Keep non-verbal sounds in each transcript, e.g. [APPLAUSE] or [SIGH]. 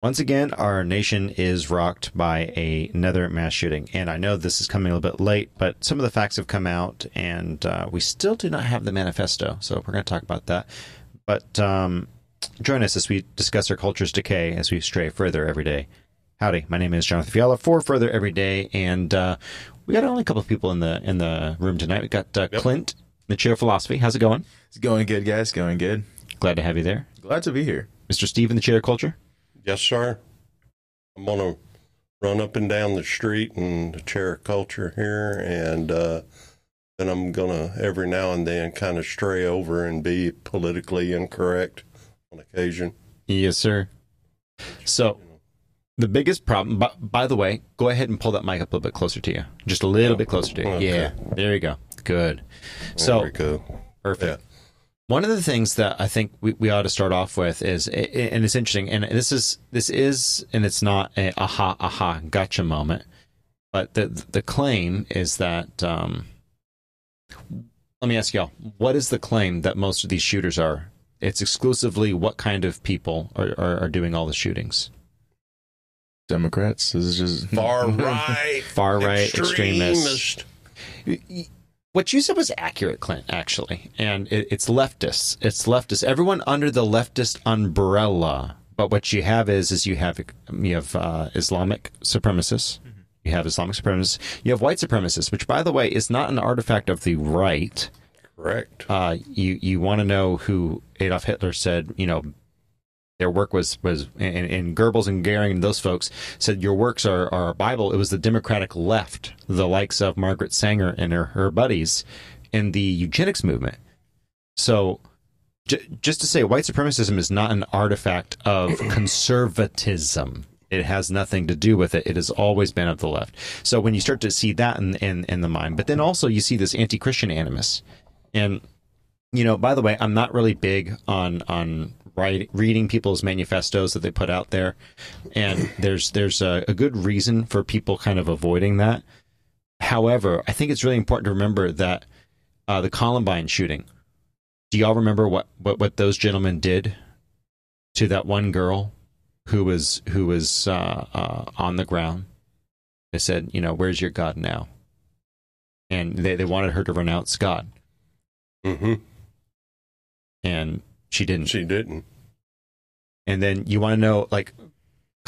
Once again, our nation is rocked by a, another mass shooting. And I know this is coming a little bit late, but some of the facts have come out, and uh, we still do not have the manifesto. So we're going to talk about that. But um, join us as we discuss our culture's decay as we stray further every day. Howdy, my name is Jonathan Fiala for Further Every Day, and uh, we got only a couple of people in the in the room tonight. We got uh, Yep. Clint, the chair of philosophy. How's it going? It's going good, guys. Going good. Glad to have you there, Glad to be here. Mr. Steve in the chair of culture. Yes, sir. I'm gonna run up and down the street and the chair of culture here, and uh, then I'm gonna every now and then kind of stray over and be politically incorrect on occasion. Yes, sir. So, the biggest problem, by, by the way, go ahead and pull that mic up a little bit closer to you. Just a little bit closer to you. Okay. Yeah, there you go. Good. There So, go. perfect. One of the things that I think we, we ought to start off with is, and it's interesting, and this is this is, and it's not a aha aha gotcha moment, but the the claim is that. Um, let me ask y'all, what is the claim that most of these shooters are? It's exclusively what kind of people are, are, are doing all the shootings? Democrats. This is just Far [LAUGHS] right, Far right extremist. extremists. What you said was accurate, Clint, actually. And it, it's leftists. It's leftists. Everyone under the leftist umbrella. But what you have is, is you have you have uh, Islamic supremacists. You have Islamic supremacists. You have white supremacists, which, by the way, is not an artifact of the right. Correct. Uh, you you want to know who Adolf Hitler said? You know, their work was was and, and Goebbels and Goering and those folks said your works are, are a Bible. It was the Democratic left, the likes of Margaret Sanger and her, her buddies in the eugenics movement. So, j- just to say, white supremacism is not an artifact of [CLEARS THROAT] conservatism. It has nothing to do with it. It has always been of the left. So when you start to see that in in, in the mind, but then also you see this anti-Christian animus, and you know, by the way, I'm not really big on on write, reading people's manifestos that they put out there, and there's there's a, a good reason for people kind of avoiding that. However, I think it's really important to remember that uh, the Columbine shooting. Do y'all remember what, what what those gentlemen did to that one girl who was who was uh, uh, on the ground? They said, you know, where's your God now? And they, they wanted her to renounce God Mm-hmm. and she didn't. She didn't. And then you want to know, like,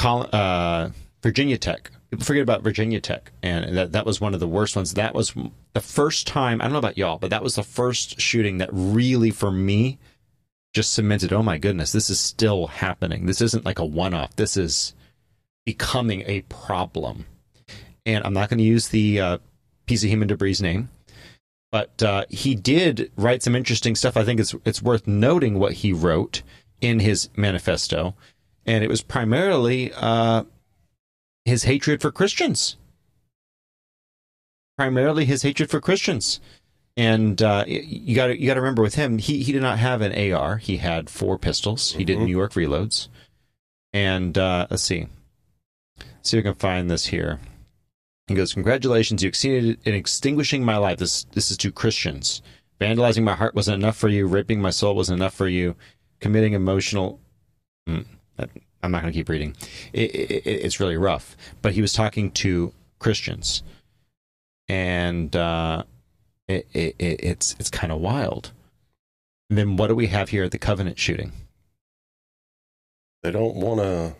uh, Virginia Tech. People forget about Virginia Tech, and that that was one of the worst ones. That was the first time. I don't know about y'all, but that was the first shooting that really, for me, just cemented. Oh my goodness, this is still happening. This isn't like a one-off. This is becoming a problem. And I'm not going to use the uh, piece of human debris name, but uh, he did write some interesting stuff. I think it's it's worth noting what he wrote in his manifesto, and it was primarily uh, his hatred for Christians. Primarily his hatred for Christians, and uh, you got you got to remember with him, he he did not have an AR. He had four pistols. He did Mhm. New York reloads, and uh, let's see, see if I can find this here. He goes, "Congratulations, you exceeded in extinguishing my life." This this is to Christians. Vandalizing my heart wasn't enough for you. Raping my soul wasn't enough for you. Committing emotional. Mm, I'm not going to keep reading. It, it, it's really rough. But he was talking to Christians, and uh, it, it's it's kind of wild. And then what do we have here at the Covenant shooting? They don't want to.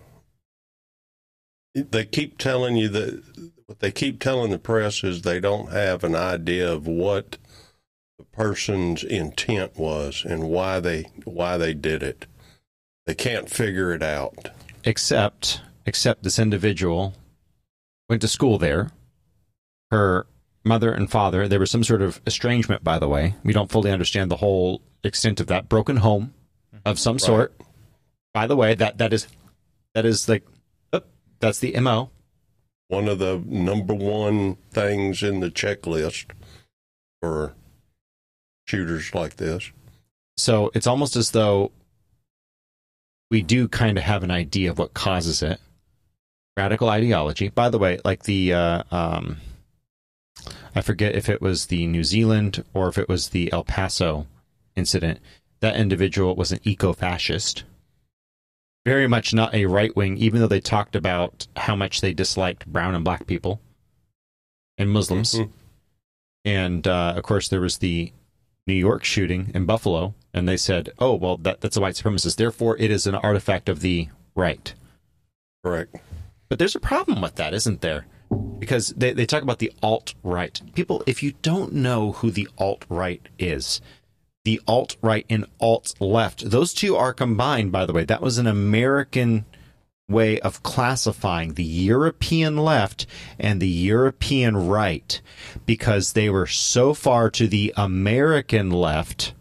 They keep telling you that what they keep telling the press is they don't have an idea of what the person's intent was and why they why they did it. They can't figure it out. except except this individual went to school there. Her mother and father, there was some sort of estrangement, by the way. We don't fully understand the whole extent of that broken home of some sort. By the way, that that is that is like oh, that's the mo. One of the number one things in the checklist for shooters like this. So it's almost as though we do kind of have an idea of what causes it. Radical ideology. By the way, like the uh, um, I forget if it was the New Zealand or if it was the El Paso incident. That individual was an eco-fascist, very much not a right wing, even though they talked about how much they disliked brown and black people and Muslims. Mhm. And uh, of course, there was the New York shooting in Buffalo, and they said, "Oh, well, that, that's a white supremacist. Therefore, it is an artifact of the right." Correct. But there's a problem with that, isn't there? Because they, they talk about the alt right. People, if you don't know who the alt right is, the alt right and alt left, those two are combined, by the way. That was an American way of classifying the European left and the European right because they were so far to the American left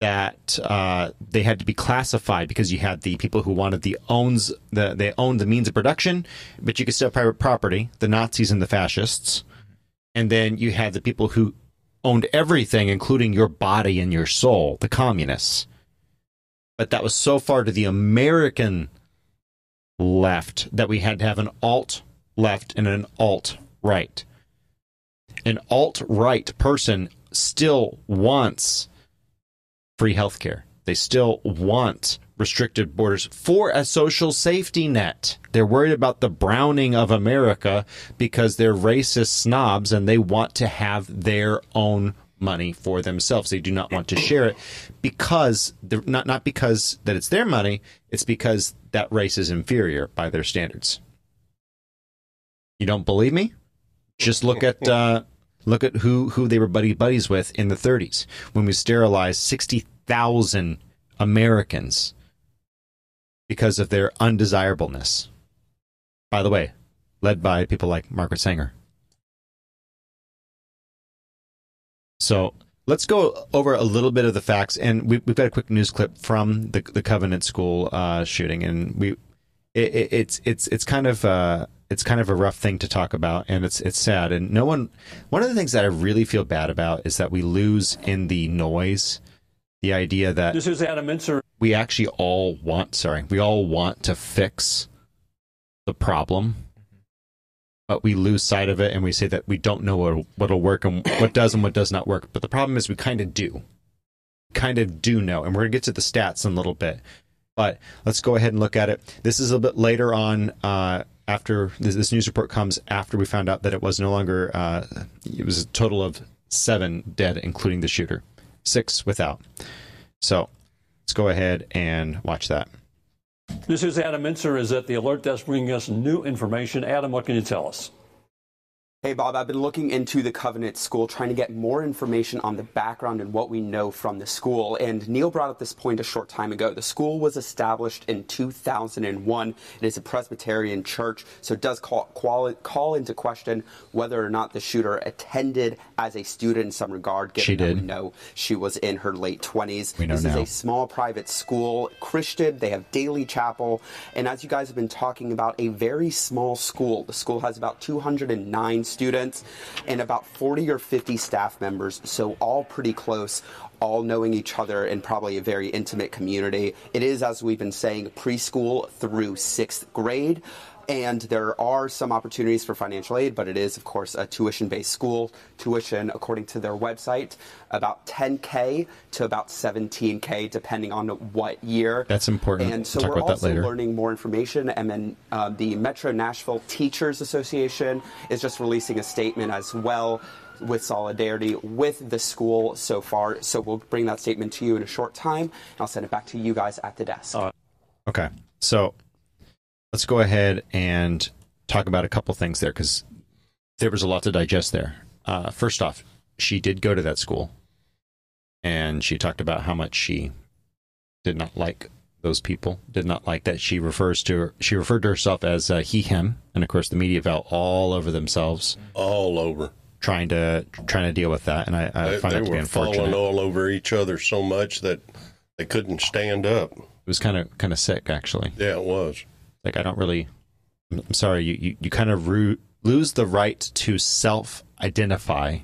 that uh, they had to be classified because you had the people who wanted the owns the they owned the means of production, but you could still have private property, the Nazis and the fascists, and then you had the people who owned everything, including your body and your soul, the communists. But that was so far to the American left that we had to have an alt left and an alt right. An alt right person still wants free healthcare. They still want restricted borders for a social safety net. They're worried about the browning of America because they're racist snobs and they want to have their own money for themselves. They do not want to share it because not not because that it's their money, it's because that race is inferior by their standards. You don't believe me? Just look at uh, look at who who they were buddy buddies with in the 30s when we sterilized 60,000 Americans because of their undesirableness. By the way, led by people like Margaret Sanger. So let's go over a little bit of the facts, and we, we've got a quick news clip from the the Covenant School uh, shooting, and we it, it, it's it's it's kind of uh, it's kind of a rough thing to talk about, and it's it's sad. And no one. One of the things that I really feel bad about is that we lose in the noise the idea that This is Adam Mincer. We actually all want. Sorry, we all want to fix the problem, but we lose sight of it, and we say that we don't know what what'll work and what does and what does not work. But the problem is, we kind of do, kind of do know, and we're gonna get to the stats in a little bit. But let's go ahead and look at it. This is a bit later on. Uh, after this, this news report comes after we found out that it was no longer. Uh, it was a total of seven dead, including the shooter, six without. So let's go ahead and watch that. This is Adam Mincer. Is at the alert desk bringing us new information. Adam, what can you tell us? Hey, Bob, I've been looking into the Covenant School, trying to get more information on the background and what we know from the school. And Neil brought up this point a short time ago. The school was established in 2001. It is a Presbyterian church, so it does call, call, call into question whether or not the shooter attended as a student in some regard, given She that did. we know she was in her late 20s. We know this now. is a small private school, Christian. They have daily chapel. And as you guys have been talking about, a very small school. The school has about 209 students and about 40 or 50 staff members, so all pretty close. All knowing each other and probably a very intimate community. It is, as we've been saying, preschool through sixth grade. And there are some opportunities for financial aid, but it is, of course, a tuition based school. Tuition, according to their website, about 10K to about 17K, depending on what year. That's important. And so We'll we're also learning more information. And then uh, the Metro Nashville Teachers Association is just releasing a statement as well with solidarity with the school so far. So we'll bring that statement to you in a short time. And I'll send it back to you guys at the desk. Okay. So let's go ahead and talk about a couple things there because there was a lot to digest there. Uh, first off, she did go to that school and she talked about how much she did not like those people, did not like that she refers to her, she referred to herself as uh, he, him. And of course, the media fell all over themselves all over. trying to trying to deal with that. And I, I They, find they that to be were falling unfortunate. all over each other so much that they couldn't stand up. It was kind of kind of sick, actually. Yeah, it was. Like I don't really. I'm sorry. You you, you kind of ru- lose the right to self identify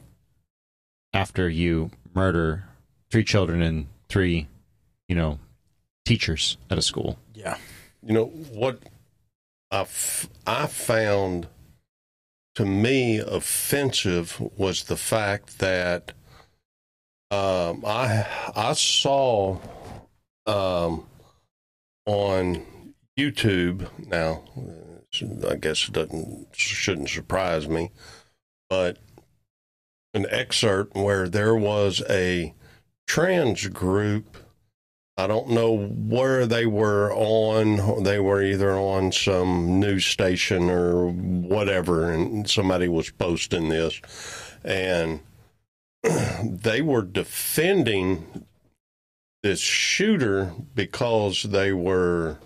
after you murder three children and three, you know, teachers at a school. Yeah. You know what I, f- I found to me offensive was the fact that um, I I saw um, on YouTube now. I guess it doesn't shouldn't surprise me, but an excerpt where there was a trans group. I don't know where they were on. They were either on some news station or whatever, and somebody was posting this, and [CLEARS THROAT] they were defending this shooter because they were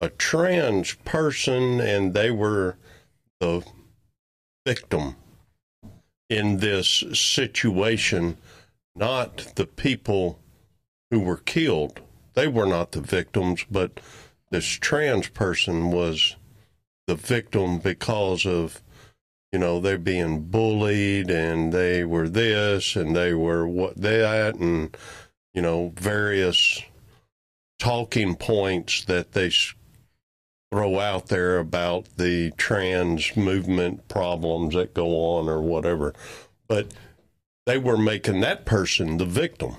a trans person and they were the victim in this situation, not the people who were killed. They were not the victims, but this trans person was the victim because of, you know, they're being bullied and they were this and they were what that and, you know, various talking points that they throw out there about the trans movement problems that go on or whatever. But they were making that person the victim.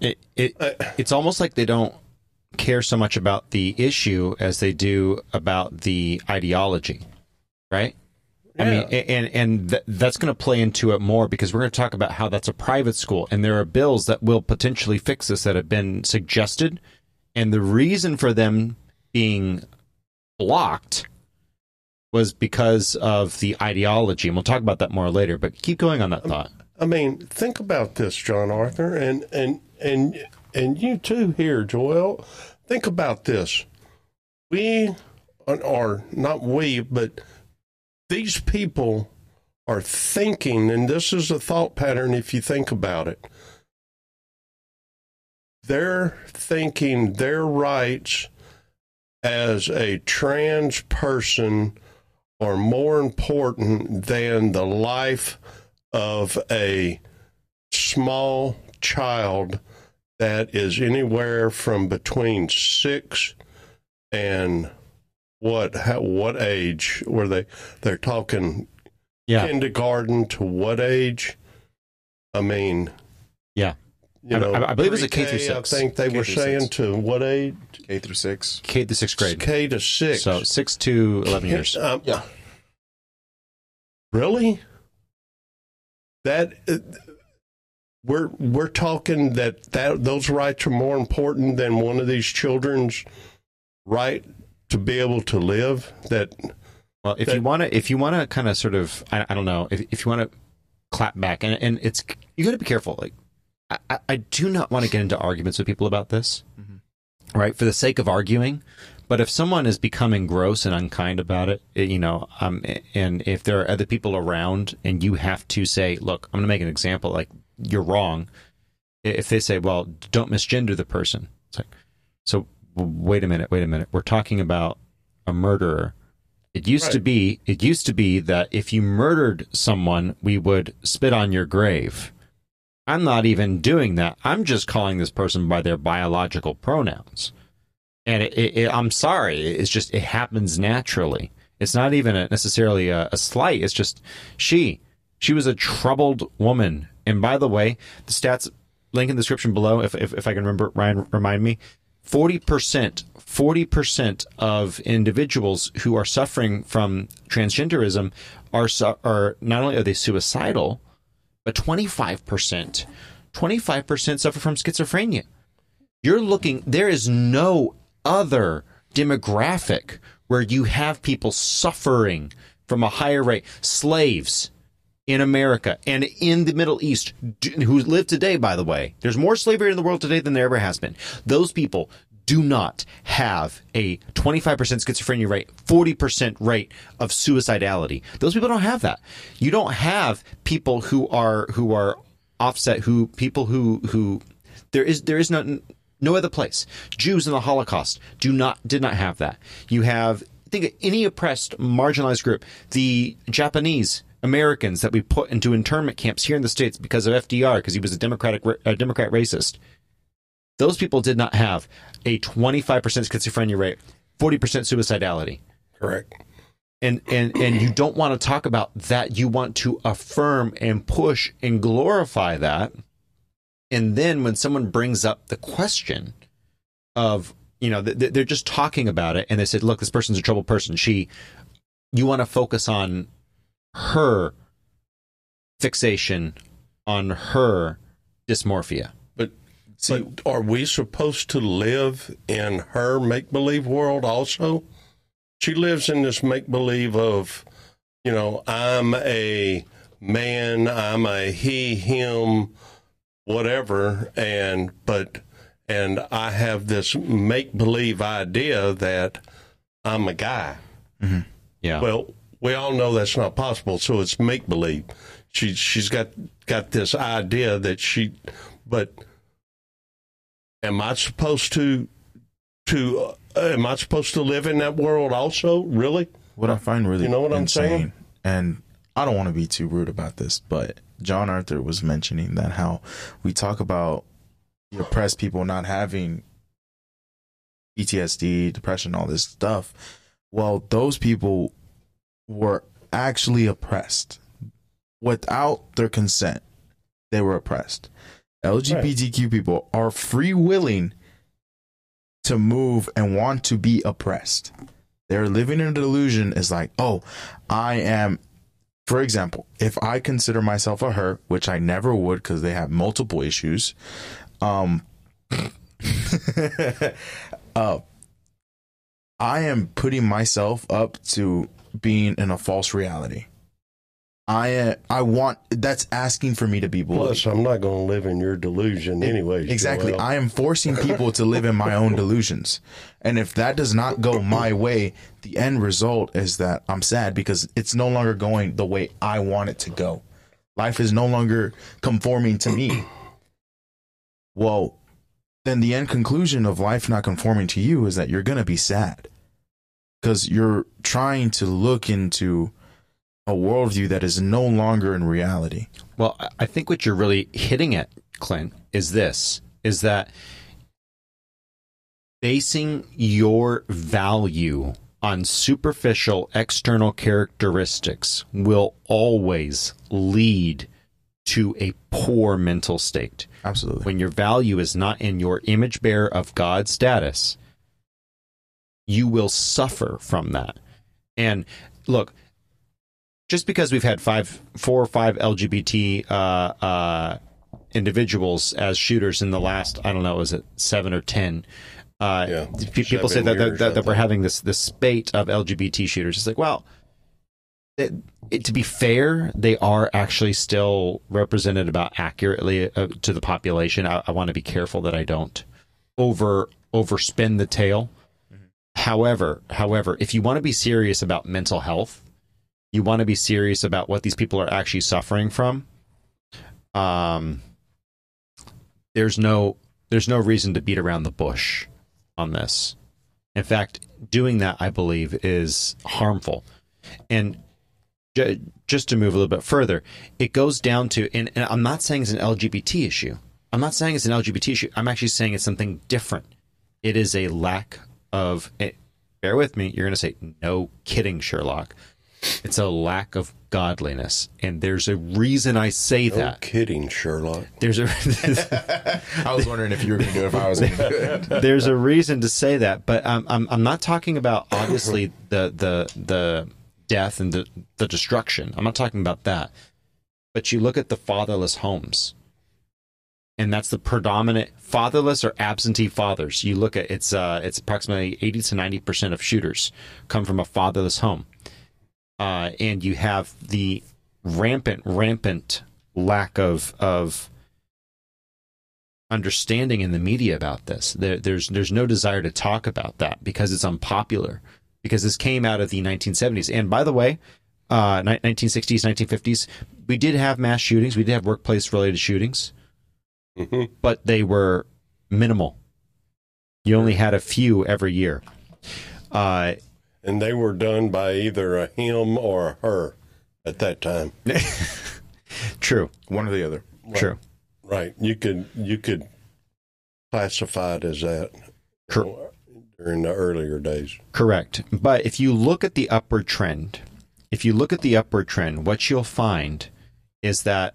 It, it Uh, it's almost like they don't care so much about the issue as they do about the ideology, right? I mean, and and th- that's going to play into it more because we're going to talk about how that's a private school, and there are bills that will potentially fix this that have been suggested, and the reason for them being blocked was because of the ideology, and we'll talk about that more later. But keep going on that um, thought. I mean, think about this, John Arthur, and and and and you too here, Joel. Think about this. We are not we, but these people are thinking, and this is a thought pattern if you think about it. They're thinking their rights as a trans person are more important than the life of a small child that is anywhere from between six and what how, what age? Were they they're talking Yeah, kindergarten to what age? I mean yeah. You I- know I- I believe it was a K through six. i think they K were saying six. to what age K through six. K the sixth grade. k to six So six to eleven years. Um, Yeah. Really? That uh, we're we're talking that, that those rights are more important than one of these children's right to be able to live. That Well, if that- you want to, if you want to kind of sort of, I, I don't know, if, if you want to clap back, and and it's you got to be careful. Like, I, I- do not want to get into arguments with people about this, right? For the sake of arguing. But if someone is becoming gross and unkind about it, it, you know, um, and if there are other people around, and you have to say, "Look, I'm going to make an example. Like, you're wrong." If they say, "Well, don't misgender the person," it's like, so wait a minute, wait a minute. We're talking about a murderer. It used to be it used to be that if you murdered someone, we would spit on your grave. I'm not even doing that. I'm just calling this person by their biological pronouns. And it, it, it, I'm sorry, it's just it happens naturally. It's not even a, necessarily a, a slight. It's just she. She was a troubled woman. And by the way, the stats link in the description below. If if, if I can remember, Ryan, remind me. Forty percent, forty percent of individuals who are suffering from transgenderism are are not only are they suicidal, but twenty five percent, twenty five percent suffer from schizophrenia. You're looking. There is no other demographic where you have people suffering from a higher rate. Slaves in America and in the Middle East who live today, by the way. There's more slavery in the world today than there ever has been. Those people do not have a 25% schizophrenia rate, 40% rate of suicidality. Those people don't have that. You don't have people who are who are offset who people who who there is there is no no other place. Jews in the Holocaust do not did not have that. You have think of any oppressed, marginalized group. The Japanese Americans that we put into internment camps here in the states because of FDR, because he was a democratic a Democrat racist. Those people did not have a 25% schizophrenia rate, 40% suicidality correct? and and and you don't want to talk about that you want to affirm and push and glorify that and then when someone brings up the question of you know, th- they're just talking about it, and they said, "Look, this person's a troubled person. She, you want to focus on her fixation on her dysmorphia." But, but are we supposed to live in her make believe world also? She lives in this make believe of, you know, I'm a man, I'm a he, him, whatever, and but and I have this make believe idea that I'm a guy. Mm-hmm. Yeah. Well, we all know that's not possible, so it's make believe. She she's got got this idea that she, but am I supposed to to uh, am I supposed to live in that world also? Really? What I find really You know what I'm saying? and I don't want to be too rude about this, but John Arthur was mentioning that how we talk about the oppressed people not having PTSD, depression, all this stuff. Well, those people were actually oppressed without their consent. They were oppressed. LGBTQ people are free willing to move and want to be oppressed. They're living in a delusion is like, oh, I am for example, if I consider myself a her, which I never would because they have multiple issues, um, [LAUGHS] uh, I am putting myself up to being in a false reality. I uh, I want that's asking for me to be bullied. Plus, I'm not going to live in your delusion anyway. Exactly. I am forcing people to live in my own delusions. And if that does not go my way, the end result is that I'm sad because it's no longer going the way I want it to go. Life is no longer conforming to me. [CLEARS THROAT] Well, then the end conclusion of life not conforming to you is that you're going to be sad because you're trying to look into a worldview that is no longer in reality. Well, I- think what you're really hitting at, Clint, is this: is that basing your value on superficial external characteristics will always lead to a poor mental state. Absolutely. When your value is not in your image bearer of God's status, you will suffer from that. And look, just because we've had five, four or five LGBT uh, uh, individuals as shooters in the last, I don't know, is it seven or ten? Uh, Yeah, people say that, that, that, that we're having this this spate of LGBT shooters. It's like, well, it, it, to be fair, they are actually still represented about accurately uh, to the population. I, I want to be careful that I don't over overspin the tale. However, however, if you want to be serious about mental health, you want to be serious about what these people are actually suffering from. Um, there's no there's no reason to beat around the bush on this. In fact, doing that, I believe, is harmful. And ju- just to move a little bit further, it goes down to, and, and I'm not saying it's an LGBT issue. I'm not saying it's an LGBT issue. I'm actually saying it's something different. It is a lack of, eh, bear with me, you're going to say, no kidding, Sherlock. It's a lack of godliness. And there's a reason I say No that. kidding, Sherlock. There's a. [LAUGHS] I was wondering if you were going to do it if I was going to do it. [LAUGHS] there's a reason to say that, but um, I'm I'm not talking about obviously [COUGHS] the the the death and the the destruction. I'm not talking about that. But you look at the fatherless homes, and that's the predominant fatherless or absentee fathers. You look at it's uh it's approximately 80 to 90 percent of shooters come from a fatherless home, uh, and you have the rampant rampant lack of of understanding in the media about this. There, there's there's no desire to talk about that because it's unpopular. Because this came out of the 1970s, and by the way, uh, 1960s, 1950s, we did have mass shootings. We did have workplace related shootings, hmm but they were minimal. You only had a few every year. Uh, And they were done by either a him or a her at that time. [LAUGHS] true, One or the other. true. Right. You could you could classify it as that Cor- during the earlier days. Correct. But if you look at the upward trend, if you look at the upward trend, what you'll find is that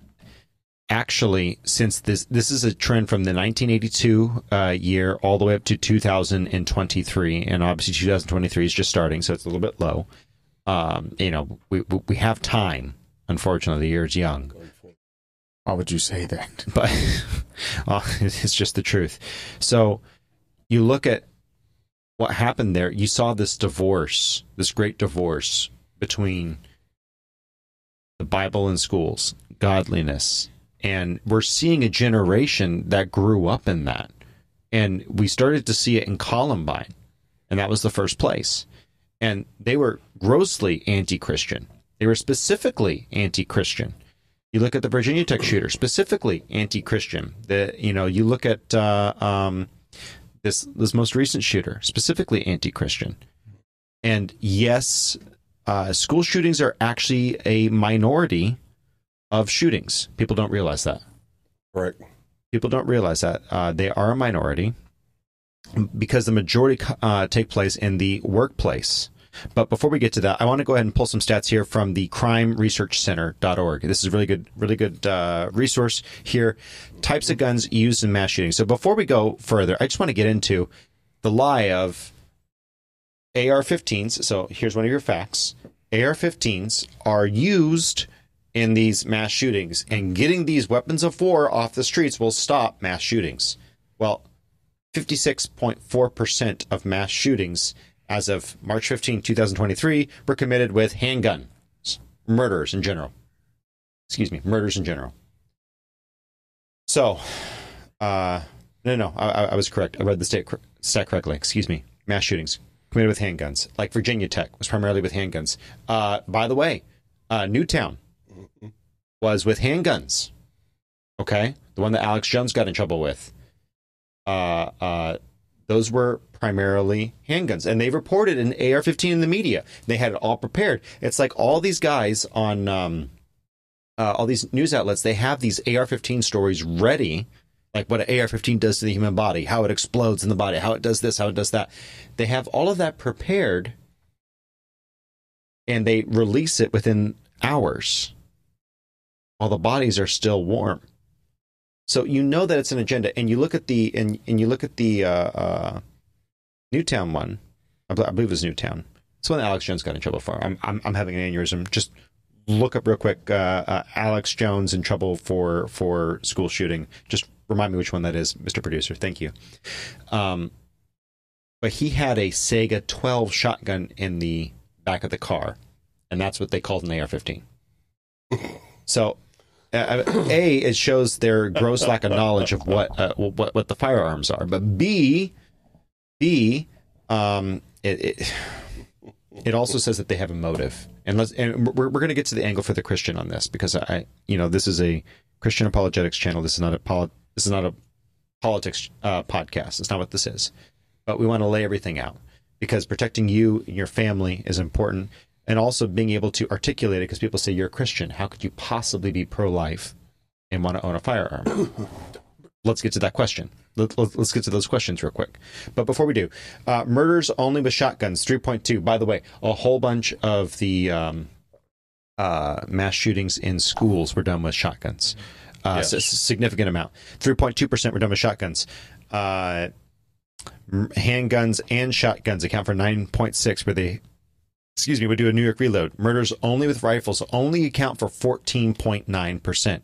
actually, since this this is a trend from the 1982 uh, year all the way up to 2023, and obviously 2023 is just starting, so it's a little bit low. Um, you know, we we- have time. Unfortunately, the year is young, Why would you say that? [LAUGHS] but well, [LAUGHS] it's just the truth. So you look at what happened there. You saw this divorce, this great divorce between the Bible and schools, godliness, and we're seeing a generation that grew up in that. And we started to see it in Columbine, and that was the first place. And they were grossly anti Christian. They were specifically anti Christian. You look at the Virginia Tech shooter, specifically anti-Christian. The you know you look at uh, um, this this most recent shooter, specifically anti-Christian. And yes, uh, school shootings are actually a minority of shootings. People don't realize that. Correct. People don't realize that uh, they are a minority because the majority uh, take place in the workplace. But before we get to that, I want to go ahead and pull some stats here from the crime research crimeresearchcenter.org. This is a really good, really good uh, resource here. Types of guns used in mass shootings. So before we go further, I just want to get into the lie of AR-15s. So here's one of your facts: AR-15s are used in these mass shootings, and getting these weapons of war off the streets will stop mass shootings. Well, 56.4% of mass shootings as of March 15, 2023, were committed with handguns, murders in general. Excuse me, murders in general. So, uh, no, no, I, I was correct. I read the state, stat correctly. Excuse me. Mass shootings committed with handguns, like Virginia Tech was primarily with handguns. Uh, by the way, uh, Newtown was with handguns. Okay, the one that Alex Jones got in trouble with. Uh, uh, those were primarily handguns, and they reported an AR-15 in the media. They had it all prepared. It's like all these guys on um, uh, all these news outlets. They have these AR-15 stories ready, like what an AR-15 does to the human body, how it explodes in the body, how it does this, how it does that. They have all of that prepared, and they release it within hours, while the bodies are still warm. So you know that it's an agenda, and you look at the and, and you look at the uh, uh, Newtown one. I, believe it was Newtown. It's one that Alex Jones got in trouble for. I'm I'm, I'm having an aneurysm. Just look up real quick. Uh, uh, Alex Jones in trouble for for school shooting. Just remind me which one that is, Mr. Producer. Thank you. Um, but he had a Saiga 12 shotgun in the back of the car, and that's what they called an AR-15. So uh, a it shows their gross lack of knowledge of what uh, what what the firearms are. But b b um it, it it also says that they have a motive. And let's and we're, we're going to get to the angle for the christian on this because i you know this is a christian apologetics channel. This is not a poli- this is not a politics uh, podcast. It's not what this is. But we want to lay everything out because protecting you and your family is important and also being able to articulate it because people say you're a Christian. How could you possibly be pro life and want to own a firearm? [COUGHS] let's get to that question. Let, us get to those questions real quick. But before we do, uh, murders only with shotguns, 3.2. By the way, a whole bunch of the um, uh, mass shootings in schools were done with shotguns. Uh, Yes. so significant amount. 3.2% were done with shotguns. Uh, handguns and shotguns account for 9.6 where they excuse me would do a new york reload. Murders only with rifles only account for 14.9%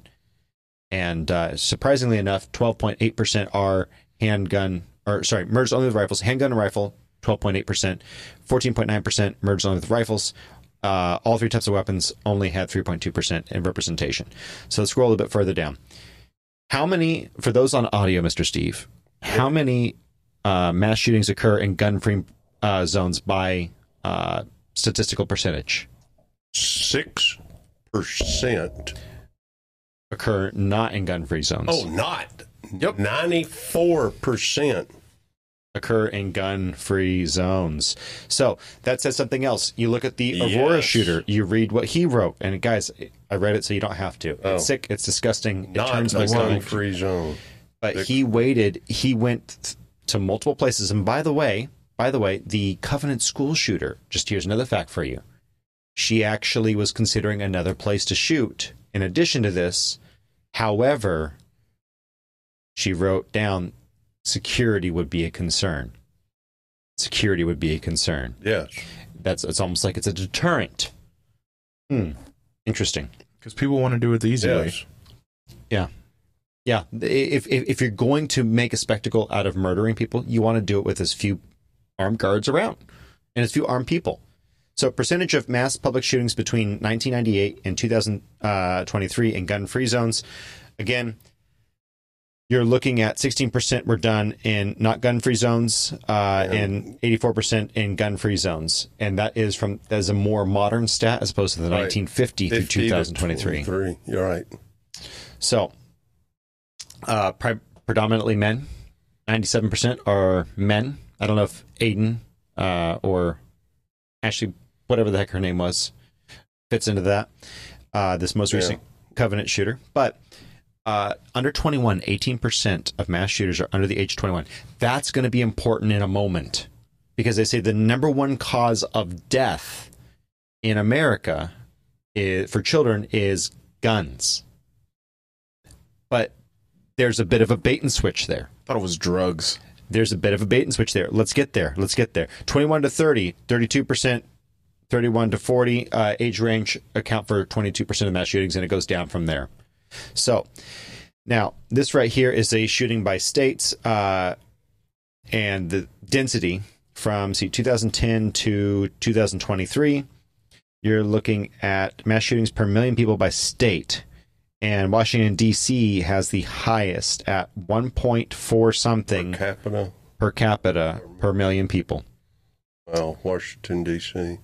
and uh, surprisingly enough 12.8% are handgun or sorry murders only with rifles handgun and rifle 12.8% 14.9% murders only with rifles uh, all three types of weapons only had 3.2% in representation. So let's scroll a bit further down. How many for those on audio mr steve how many uh, mass shootings occur in gun-free uh, zones by uh, statistical percentage Six percent. occur not in gun-free zones Oh, not. Yep. Ninety-four percent. occur in gun-free zones so that says something else you look at the aurora Yes. shooter you read what he wrote and guys i read it so you don't have to Oh. it's sick it's disgusting it Not turns a my gun-free zone. but he waited he went th- to multiple places and by the way by the way the covenant school shooter just here's another fact for you she actually was considering another place to shoot in addition to this However, she wrote down security would be a concern. Security would be a concern. Yes. That's it's almost like it's a deterrent. Hmm. Interesting. Because people want to do it the easy way. Yes. Yeah. Yeah. If, if if you're going to make a spectacle out of murdering people, you want to do it with as few armed guards around and as few armed people. So, percentage of mass public shootings between 1998 and 2023 in gun-free zones. Again, you're looking at 16% were done in not gun-free zones, uh, and 84% in gun-free zones, and that is from that is a more modern stat as opposed to the Right. 1950 through 2023. You're right. So, uh, pre- predominantly men. Ninety-seven percent are men. I don't know if Aiden uh, or Ashley, whatever the heck her name was, fits into that. Uh, this most Yeah. recent Covenant shooter, but uh, under 21, 18 percent of mass shooters are under the age of 21. That's going to be important in a moment because they say the number one cause of death in America is, for children is guns but there's a bit of a bait and switch there. I thought it was drugs. There's a bit of a bait and switch there. Let's get there. Let's get there. 21 to 30, 32%, 31 to 40 uh, age range account for 22% of mass shootings, and it goes down from there. So now this right here is a shooting by states, uh, and the density from see 2010 to 2023. You're looking at mass shootings per million people by state and Washington D.C. has the highest at 1.4 something per Capita. per capita per million people, Well, Washington D.C.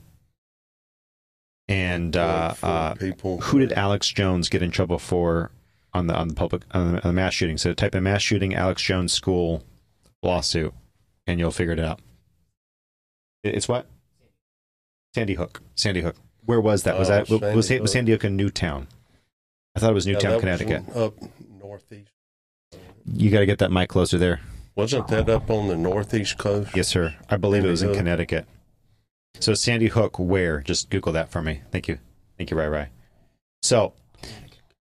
and uh, uh, people. who did Alex Jones get in trouble for on the on the public on the, on the mass shooting? So type in mass shooting Alex Jones school lawsuit, and you'll figure it out. It's what Sandy Hook. Sandy Hook. Where was that? Was Oh, that was Sandy was Hook. Sandy Hook in Newtown? I thought it was Yeah, Newtown, was Connecticut. Up northeast. You got to get that mic closer there. Wasn't that up on the northeast coast? Yes, sir. I believe it was in Connecticut. So Sandy Hook, where? Just Google that for me. Thank you. Thank you, Rai Rai. So,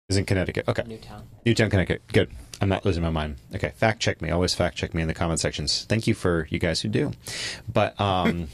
is in Connecticut. Okay. Newtown. Newtown, Connecticut. Good. I'm not losing my mind. Okay. Fact check me. Always fact check me in the comment sections. Thank you for you guys who do. But um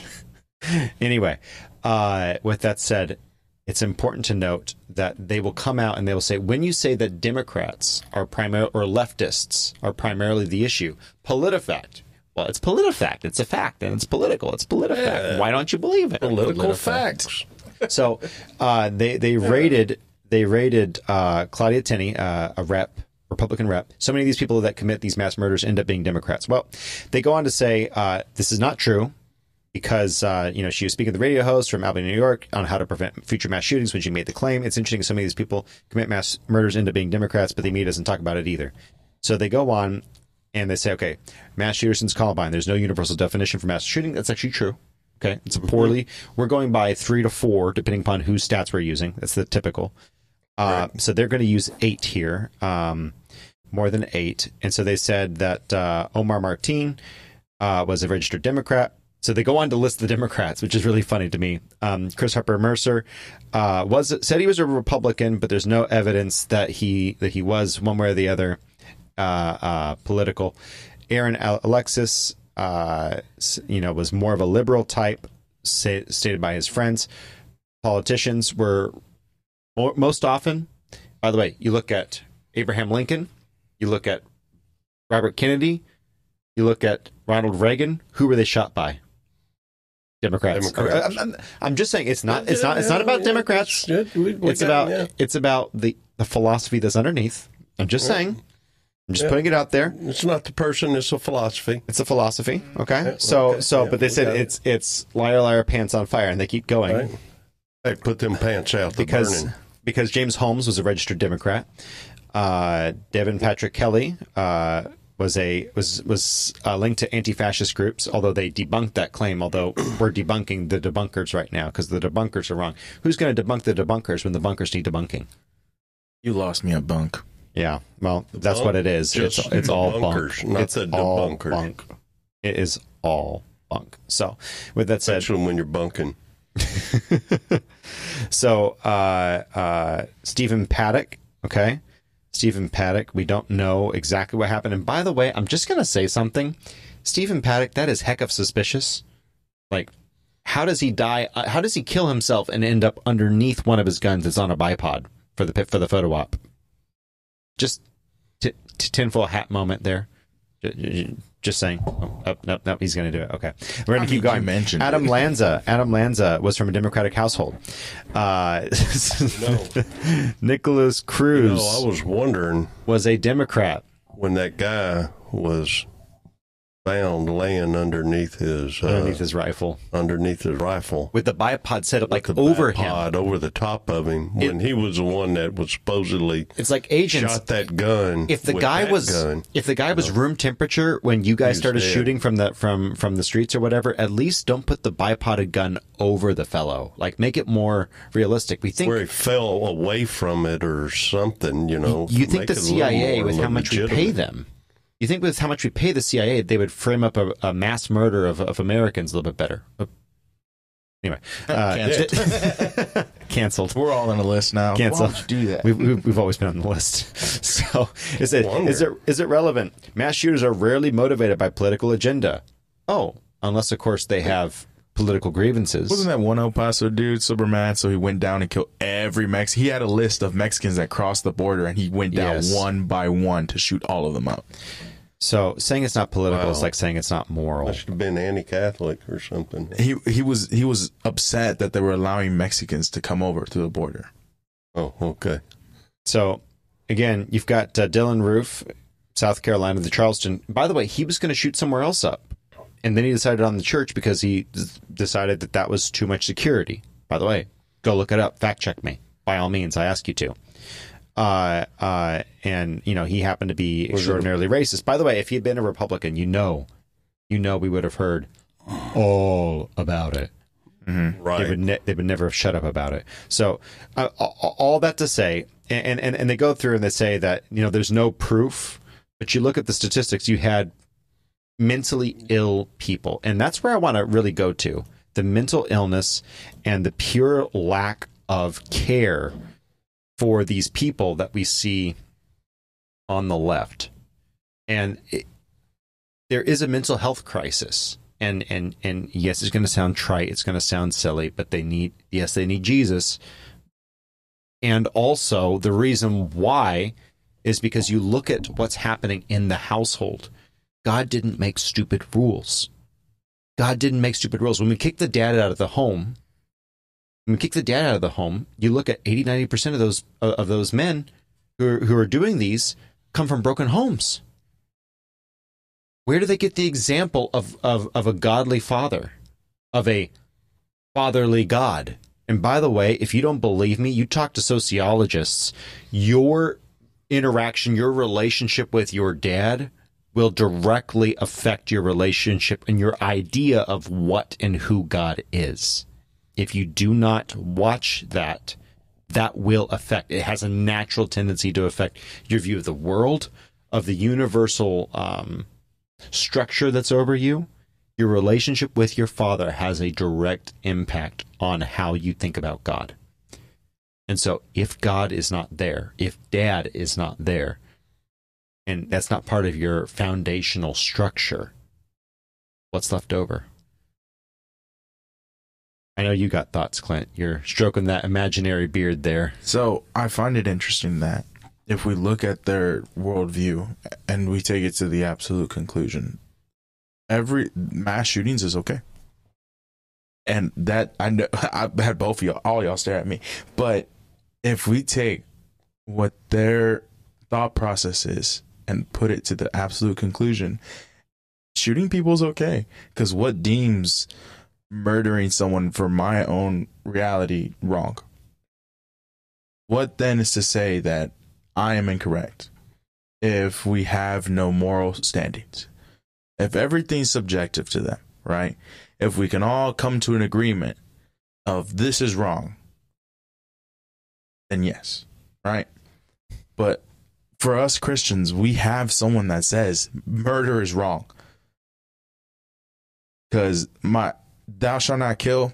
[LAUGHS] anyway, uh with that said, it's important to note that they will come out and they will say when you say that Democrats are primary or leftists are primarily the issue, PolitiFact. Well, it's PolitiFact. It's a fact and it's political. It's PolitiFact. Why don't you believe it? Political facts. So uh, they they rated they rated uh, Claudia Tenney, uh, a rep, Republican rep. So many of these people that commit these mass murders end up being Democrats. Well, they go on to say uh, this is not true because uh, you know she was speaking to the radio host from Albany, New York, on how to prevent future mass shootings when she made the claim. It's interesting. So many of these people commit mass murders end up being Democrats, but the media doesn't talk about it either. So they go on and they say, okay, mass shooters since Columbine. There's no universal definition for mass shooting. That's actually true. Okay, it's a poorly. We're going by three to four, depending upon whose stats we're using. That's the typical. Uh, So they're going to use eight here, um, more than eight. And so they said that uh, Omar Mateen uh, was a registered Democrat. So they go on to list the Democrats, which is really funny to me. Um, Chris Harper Mercer uh, was said he was a Republican, but there's no evidence that he that he was one way or the other uh, uh, political. Aaron Alexis, uh, you know, was more of a liberal type, say, stated by his friends. Politicians were mo- most often. By the way, you look at Abraham Lincoln, you look at Robert Kennedy, you look at Ronald Reagan. Who were they shot by? Democrats. Democrats. I'm, I'm- I'm just saying it's not. It's not. It's not about Democrats. Yeah, we- we It's got- about. It's about the the philosophy that's underneath. I'm just saying. I'm just Yeah. putting it out there. It's not the person; it's a philosophy. It's a philosophy. Okay. So okay, so, yeah, but they said got it. it's it's liar liar pants on fire, and they keep going Right? Hey, put them pants out. Because burning. because James Holmes was a registered Democrat. Uh, Devin Patrick Kelly uh, was a was was uh, linked to anti-fascist groups, although they debunked that claim. Although [CLEARS THROAT] we're debunking the debunkers right now because the debunkers are wrong. Who's going to debunk the debunkers when the bunkers need debunking? You lost me at bunk. Yeah, well, that's bunk- what it is. It's, it's all debunkers, bunk. not it's the all bunk. It is all bunk. So, with that said, Especially when you're bunking. [LAUGHS] so uh, uh, Stephen Paddock Okay. Stephen Paddock, we don't know exactly what happened. And by the way, I'm just going to say something. Stephen Paddock, that is heck of suspicious. Like, how does he die? uh, How does he kill himself and end up underneath one of his guns that's on a bipod for the for the photo op? Just t- t- tinfoil hat moment there. J- j- Just saying. Oh, oh, no, no, he's going to do it. Okay, we're going to keep going. mentioned Adam it. Lanza. Adam Lanza was from a Democratic household. Uh, No. [LAUGHS] Nikolas You Cruz know, I was wondering was a Democrat. when that guy was found laying underneath his uh, underneath his rifle underneath his rifle. with the bipod set up like the over bipod him. over the top of him when he was the one that was supposedly It's like agents. shot that gun. if the guy was gun. if the guy was room temperature when you guys started dead. shooting from the from from the streets or whatever, at least don't put the bipoded gun over the fellow. Like make it more realistic. We think where he fell away from it or something, you know. you think the it a little CIA with how much we pay them. You think with how much we pay the CIA, they would frame up a, a mass murder of, of Americans a little bit better. Uh, Anyway, uh, Canceled. [LAUGHS] canceled. We're all on the list now. Cancel. Why would you do that? We've, we've, we've always been on the list. [LAUGHS] So is it Wonder. is it is it relevant? Mass shooters are rarely motivated by political agenda. Oh, unless of course they have political grievances. Wasn't that one El Paso dude super mad? So he went down and killed every Mex. He had a list of Mexicans that crossed the border, and he went down Yes. one by one to shoot all of them out. So saying it's not political is like saying it's not moral. I should have been anti-Catholic or something. He he was he was upset that they were allowing Mexicans to come over to the border. Oh, okay. So again, you've got uh, Dylann Roof, South Carolina, the Charleston. By the way, he was going to shoot somewhere else up, and then he decided on the church because he d- decided that that was too much security. By the way, go look it up, fact check me by all means. I ask you to. Uh, uh, and you know he happened to be extraordinarily racist. By the way, if he had been a Republican, you know, you know, we would have heard all about it. They Right. would ne- they would never have shut up about it. So uh, all all that to say, and, and and they go through and they say that you know there's no proof, but you look at the statistics. You had mentally ill people, and that's where I want to really go to the mental illness and the pure lack of care for these people that we see on the left, and it, there is a mental health crisis. And and and yes it's going to sound trite it's going to sound silly but they need yes they need jesus. And also the reason why is because you look at what's happening in the household. God didn't make stupid rules. God didn't make stupid rules. When we kick the dad out of the home when we kick the dad out of the home you look at 80 90% of those uh, of those men who are, who are doing these come from broken homes where do they get the example of, of, of a godly father, of a fatherly God? And by the way, if you don't believe me, you talk to sociologists. Your interaction, your relationship with your dad will directly affect your relationship and your idea of what and who God is. If you do not watch that, that will affect, it has a natural tendency to affect your view of the world, of the universal um, structure that's over you, your relationship with your father has a direct impact on how you think about God. And so, if God is not there, if dad is not there, and that's not part of your foundational structure, what's left over? I know you got thoughts, Clint. You're stroking that imaginary beard there. So I find it interesting that if we look at their worldview and we take it to the absolute conclusion, every mass shootings is okay. And that I know [LAUGHS] I had both of y'all, all y'all stare at me. But if we take what their thought process is and put it to the absolute conclusion, shooting people is okay. Because what deems murdering someone for my own reality wrong? What then is to say that I am incorrect if we have no moral standings? If everything's subjective to them, right? If we can all come to an agreement of this is wrong, then yes, right? But for us Christians, we have someone that says murder is wrong. Because my thou shalt not kill,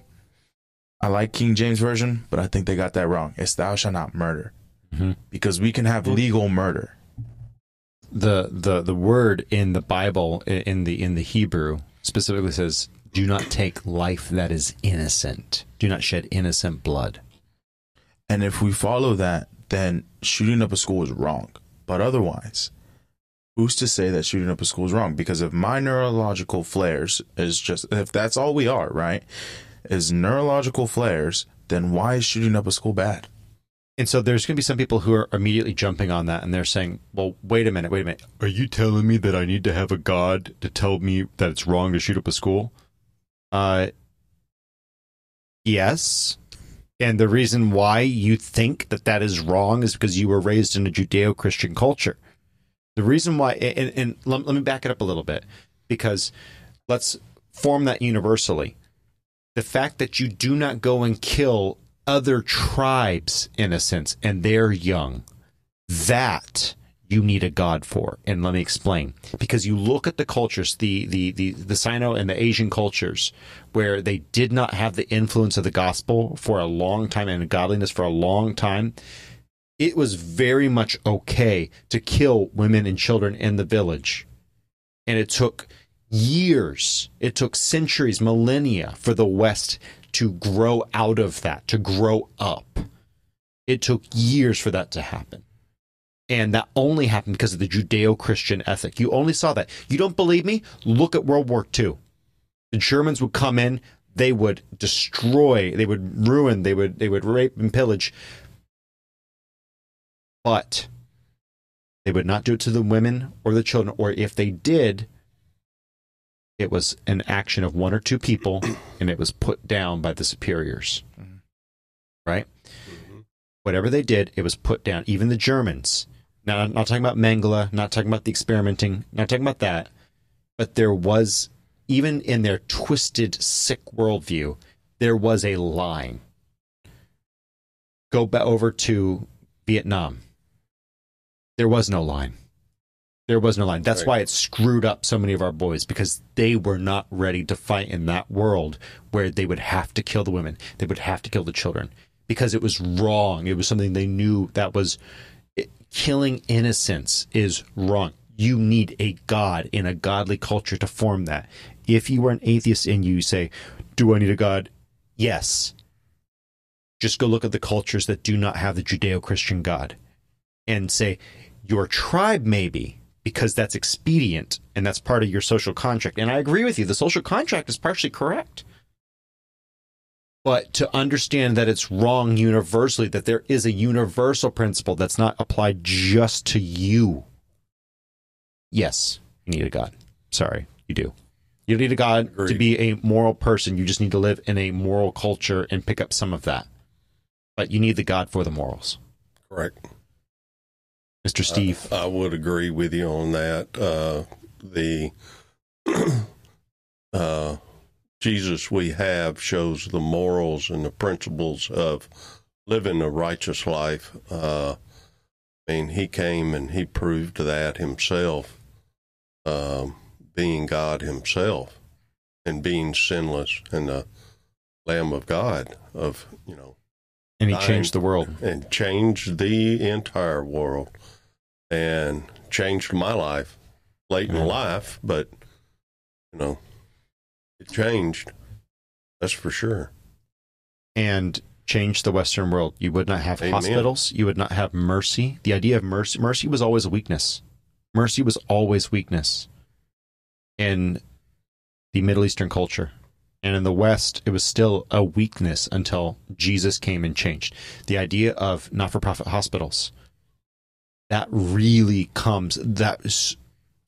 I like King James Version, but I think they got that wrong. It's thou shalt not murder. Mhm. because we can have legal murder. the the the word in the Bible in the in the Hebrew specifically says, "Do not take life that is innocent. Do not shed innocent blood." And if we follow that, then shooting up a school is wrong. But otherwise, who's to say that shooting up a school is wrong? Because if my neurological flares is just, if that's all we are, right, is neurological flares, then why is shooting up a school bad? And so there's going to be some people who are immediately jumping on that and they're saying, "Well, wait a minute, wait a minute. Are you telling me that I need to have a god to tell me that it's wrong to shoot up a school?" Uh yes. And the reason why you think that that is wrong is because you were raised in a Judeo-Christian culture. The reason why and, and let, let me back it up a little bit because let's form that universally. The fact that you do not go and kill other tribes in a sense and they're young that you need a god for. And let me explain. Because you look at the cultures the the the, the sino and the asian cultures where they did not have the influence of the gospel for a long time and godliness for a long time it was very much okay to kill women and children in the village. And it took years it took centuries millennia for the west to grow out of that to grow up. It took years for that to happen. And that only happened because of the judeo-christian ethic. You only saw that. You don't believe me? Look at world war ii the germans would come in they would destroy they would ruin they would they would rape and pillage but they would not do it to the women or the children or if they did it was an action of one or two people [CLEARS THROAT] and it was put down by the superiors. Mm-hmm. Right? Mm-hmm. Whatever they did it was put down. Even the germans. Now i'm not talking about mengele not talking about the experimenting not talking about that. But there was even in their twisted sick worldview there was a line. Go back over to vietnam there was no line there was no line. That's Right. why it screwed up so many of our boys because they were not ready to fight in that world where they would have to kill the women, they would have to kill the children because it was wrong. It was something they knew that was it, killing innocence is wrong. You need a god in a godly culture to form that. If you are an atheist and you say, "Do I need a god?" Yes. Just go look at the cultures that do not have the Judeo-Christian God and say your tribe maybe because that's expedient and that's part of your social contract. And I agree with you, the social contract is partially correct. But to understand that it's wrong universally, that there is a universal principle that's not applied just to you. Yes, you need a God. Sorry, you do. You need a God to be a moral person. You just need to live in a moral culture and pick up some of that. But you need the God for the morals. Correct. Mr. Steve. I would agree with you on that. Uh, the [CLEARS THROAT] uh, Jesus we have shows the morals and the principles of living a righteous life. Uh, I mean, he came and he proved that himself, um, being God himself and being sinless and the Lamb of God of you know and he changed the world. and changed the entire world and changed my life late in life but you know it changed that's for sure and changed the Western world. You would not have Amen. hospitals. You would not have mercy. The idea of mercy, mercy was always a weakness. Mercy was always weakness in the Middle Eastern culture. And in the West, it was still a weakness until Jesus came and changed. The idea of not for profit hospitals, that really comes, that is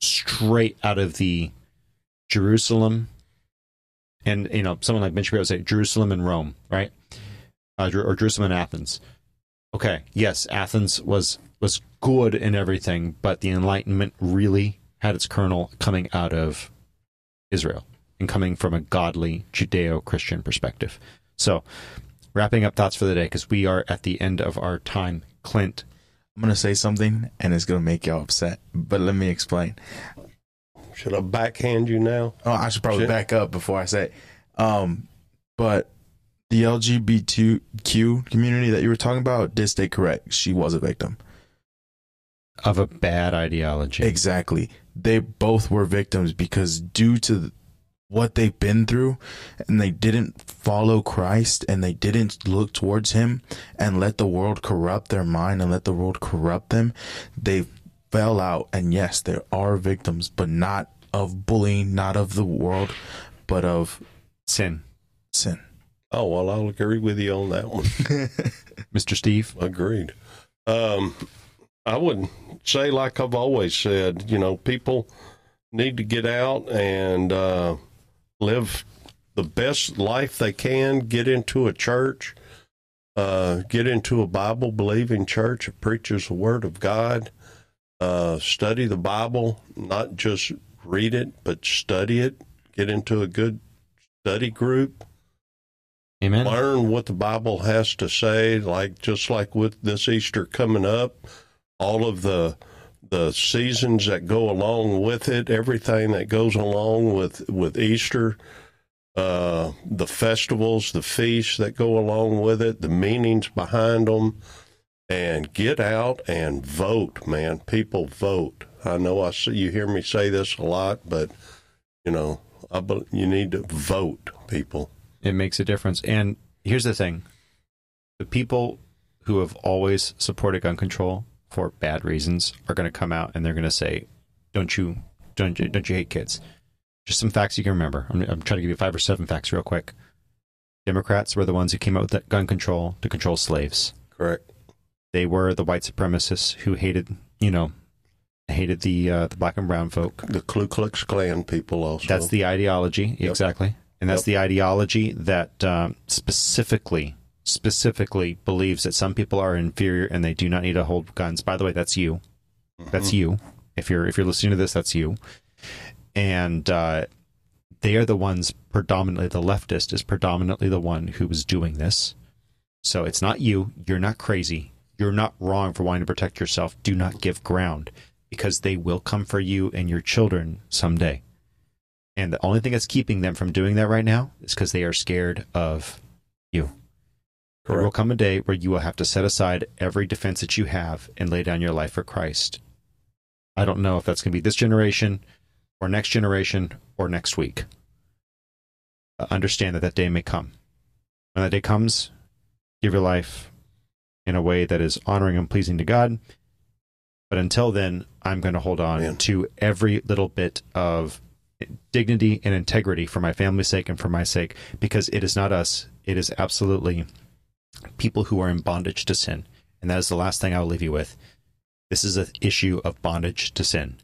straight out of the Jerusalem and you know someone like Ben Shapiro would say Jerusalem and Rome, right? Uh, or Jerusalem and Athens. Okay, yes, Athens was was good in everything, but the Enlightenment really had its kernel coming out of Israel and coming from a godly Judeo-Christian perspective. So, wrapping up thoughts for the day because we are at the end of our time. Clint, I'm gonna say something and it's gonna make y'all upset, but let me explain. should i backhand you now Oh, I should probably Shit. back up before I say. Um, but the LGBTQ community that you were talking about did stay correct. She was a victim. Of a bad ideology. Exactly. They both were victims because due to what they've been through and they didn't follow Christ and they didn't look towards him and let the world corrupt their mind and let the world corrupt them, they fell out. And yes, there are victims, but not of bullying, not of the world, but of Sin. sin. Oh well, I'll agree with you on that one. [LAUGHS] Mr. Steve. Agreed. Um, I would say, like I've always said, you know, people need to get out and uh, live the best life they can. Get into a church, uh, get into a Bible believing church that preaches the Word of God. Uh, study the Bible, not just read it, but study it. Get into a good study group Amen. learn what the Bible has to say. Like just like with this Easter coming up, all of the the seasons that go along with it, everything that goes along with with Easter, uh, the festivals, the feasts that go along with it, the meanings behind them, and get out and vote, man. People vote. I know I see you hear me say this a lot, but you know, I, you need to vote, people. It makes a difference. And here's the thing the people who have always supported gun control for bad reasons are going to come out and they're going to say, "Don't you, don't you, don't you hate kids?" Just some facts you can remember. I'm, I'm trying to give you five or seven facts real quick. Democrats were the ones who came out with that gun control to control slaves. Correct. They were the white supremacists who hated, you know, hated the uh, the black and brown folk. the Ku Klux Klan people also. That's the ideology, exactly, and that's Yep. the ideology that um, specifically specifically believes that some people are inferior and they do not need to hold guns. By the way, that's you. That's you. If you're if you're listening to this, that's you. And uh, they are the ones predominantly. The leftist is predominantly the one who is doing this. So it's not you. You're not crazy. You're not wrong for wanting to protect yourself. Do not give ground because they will come for you and your children someday. And the only thing that's keeping them from doing that right now is because they are scared of you. There will come a day where you will have to set aside every defense that you have and lay down your life for Christ. I don't know if that's going to be this generation or next generation or next week. Uh, understand that that day may come. When that day comes, give your life in a way that is honoring and pleasing to God. But until then, I'm going to hold on Man. to every little bit of dignity and integrity for my family's sake and for my sake because it is not us. It is absolutely people who are in bondage to sin. And that is the last thing I will leave you with. This is an issue of bondage to sin.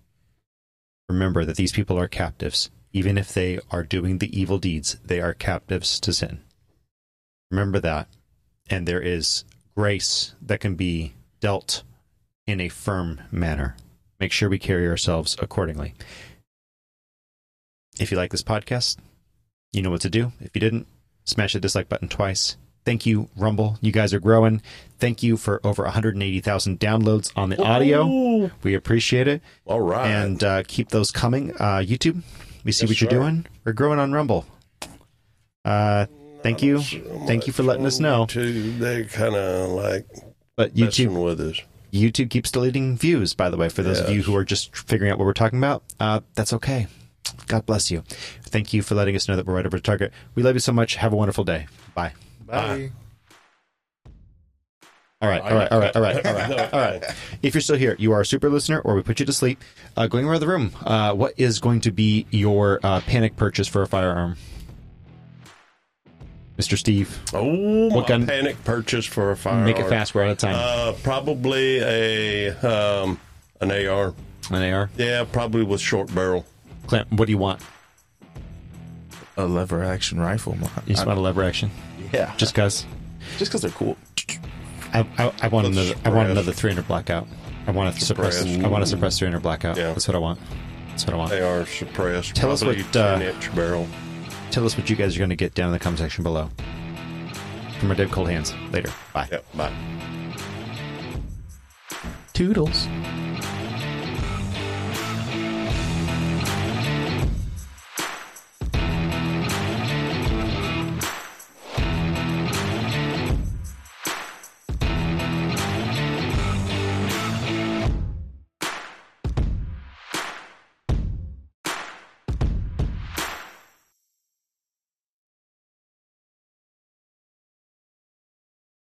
Remember that these people are captives. Even if they are doing the evil deeds, they are captives to sin. Remember that. And there is grace that can be dealt in a firm manner. Make sure we carry ourselves accordingly. If you like this podcast, you know what to do. If you didn't, smash the dislike button twice. Thank you, Rumble. You guys are growing. Thank you for over 180,000 downloads on the audio. Ooh, We appreciate it. all right. And uh, keep those coming. Uh, YouTube, we see Yes, what you're sir. doing. We're growing on Rumble. Uh, thank you. Thank you for letting us know. Too, they kind of like But YouTube, with us. YouTube keeps deleting views, by the way, for those of you who are just figuring out what we're talking about. Uh, that's okay. God bless you. Thank you for letting us know that we're right over the target. We love you so much. Have a wonderful day. Bye. Bye. All right, all right, all right, all right, all right, all right. If you're still here, you are a super listener, or we put you to sleep. Uh, going around the room, uh, what is going to be your uh, panic purchase for a firearm, Mister Steve? Oh, What my gun- panic purchase for a firearm. Make it fast. We're out of time. Uh, probably a um, an AR. An AR. Yeah, probably with short barrel. Clint, what do you want? A lever action rifle. man. [LAUGHS] You just want a lever action, yeah, just cause. just because they're cool. I, I, I want Let's another. I want another 300 blackout. I want to suppress. I want to suppress 300 blackout. Yeah. That's what I want. That's what I want. They are suppressed. Tell us what, uh, 10 inch barrel. Tell us what you guys are going to get down in the comment section below. From our Dave Cold Hands. Later. Bye. Yep. Bye. Toodles.